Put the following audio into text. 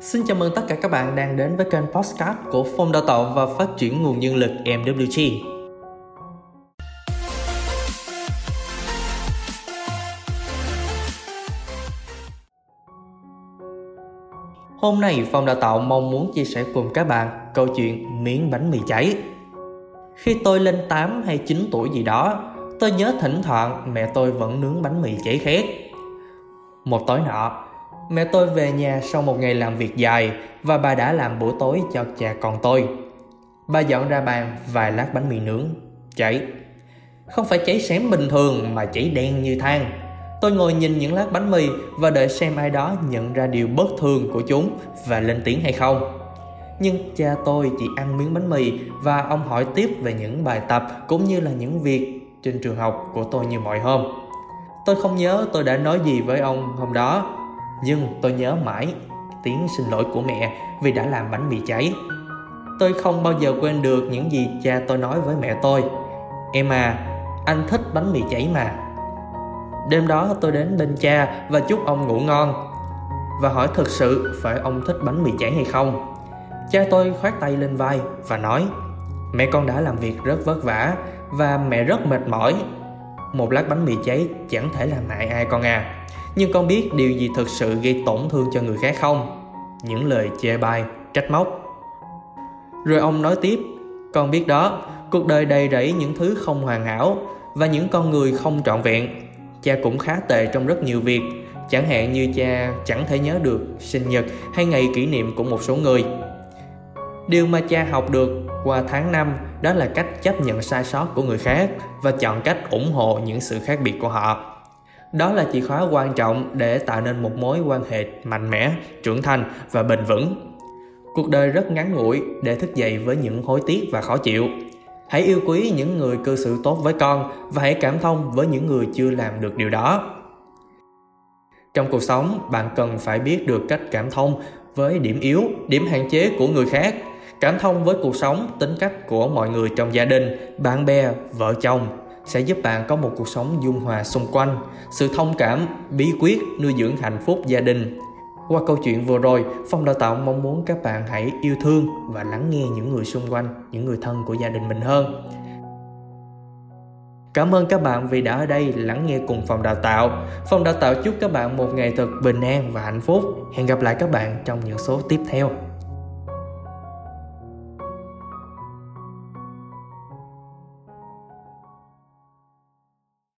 Xin chào mừng tất cả các bạn đang đến với kênh Postcard của Phòng Đào tạo và Phát triển Nguồn Nhân lực MWG. Hôm nay Phòng Đào tạo mong muốn chia sẻ cùng các bạn câu chuyện miếng bánh mì cháy. Khi tôi lên 8 hay 9 tuổi gì đó, tôi nhớ thỉnh thoảng mẹ tôi vẫn nướng bánh mì cháy khét. Một tối nọ, Mẹ tôi về nhà sau một ngày làm việc dài và bà đã làm bữa tối cho cha con tôi. Bà dọn ra bàn vài lát bánh mì nướng, cháy. Không phải cháy xém bình thường mà cháy đen như than. Tôi ngồi nhìn những lát bánh mì và đợi xem ai đó nhận ra điều bất thường của chúng và lên tiếng hay không. Nhưng cha tôi chỉ ăn miếng bánh mì và ông hỏi tiếp về những bài tập cũng như là những việc trên trường học của tôi như mọi hôm. Tôi không nhớ tôi đã nói gì với ông hôm đó nhưng tôi nhớ mãi tiếng xin lỗi của mẹ vì đã làm bánh mì cháy. Tôi không bao giờ quên được những gì cha tôi nói với mẹ tôi. Em à, anh thích bánh mì cháy mà. Đêm đó tôi đến bên cha và chúc ông ngủ ngon và hỏi thực sự phải ông thích bánh mì cháy hay không. Cha tôi khoát tay lên vai và nói Mẹ con đã làm việc rất vất vả và mẹ rất mệt mỏi. Một lát bánh mì cháy chẳng thể làm hại ai con à nhưng con biết điều gì thực sự gây tổn thương cho người khác không? Những lời chê bai, trách móc. Rồi ông nói tiếp, con biết đó, cuộc đời đầy rẫy những thứ không hoàn hảo và những con người không trọn vẹn. Cha cũng khá tệ trong rất nhiều việc. Chẳng hạn như cha chẳng thể nhớ được sinh nhật hay ngày kỷ niệm của một số người. Điều mà cha học được qua tháng năm đó là cách chấp nhận sai sót của người khác và chọn cách ủng hộ những sự khác biệt của họ đó là chìa khóa quan trọng để tạo nên một mối quan hệ mạnh mẽ, trưởng thành và bền vững. Cuộc đời rất ngắn ngủi để thức dậy với những hối tiếc và khó chịu. Hãy yêu quý những người cư xử tốt với con và hãy cảm thông với những người chưa làm được điều đó. Trong cuộc sống, bạn cần phải biết được cách cảm thông với điểm yếu, điểm hạn chế của người khác. Cảm thông với cuộc sống, tính cách của mọi người trong gia đình, bạn bè, vợ chồng sẽ giúp bạn có một cuộc sống dung hòa xung quanh sự thông cảm, bí quyết nuôi dưỡng hạnh phúc gia đình qua câu chuyện vừa rồi, phong đào tạo mong muốn các bạn hãy yêu thương và lắng nghe những người xung quanh, những người thân của gia đình mình hơn Cảm ơn các bạn vì đã ở đây lắng nghe cùng phòng đào tạo. Phòng đào tạo chúc các bạn một ngày thật bình an và hạnh phúc. Hẹn gặp lại các bạn trong những số tiếp theo.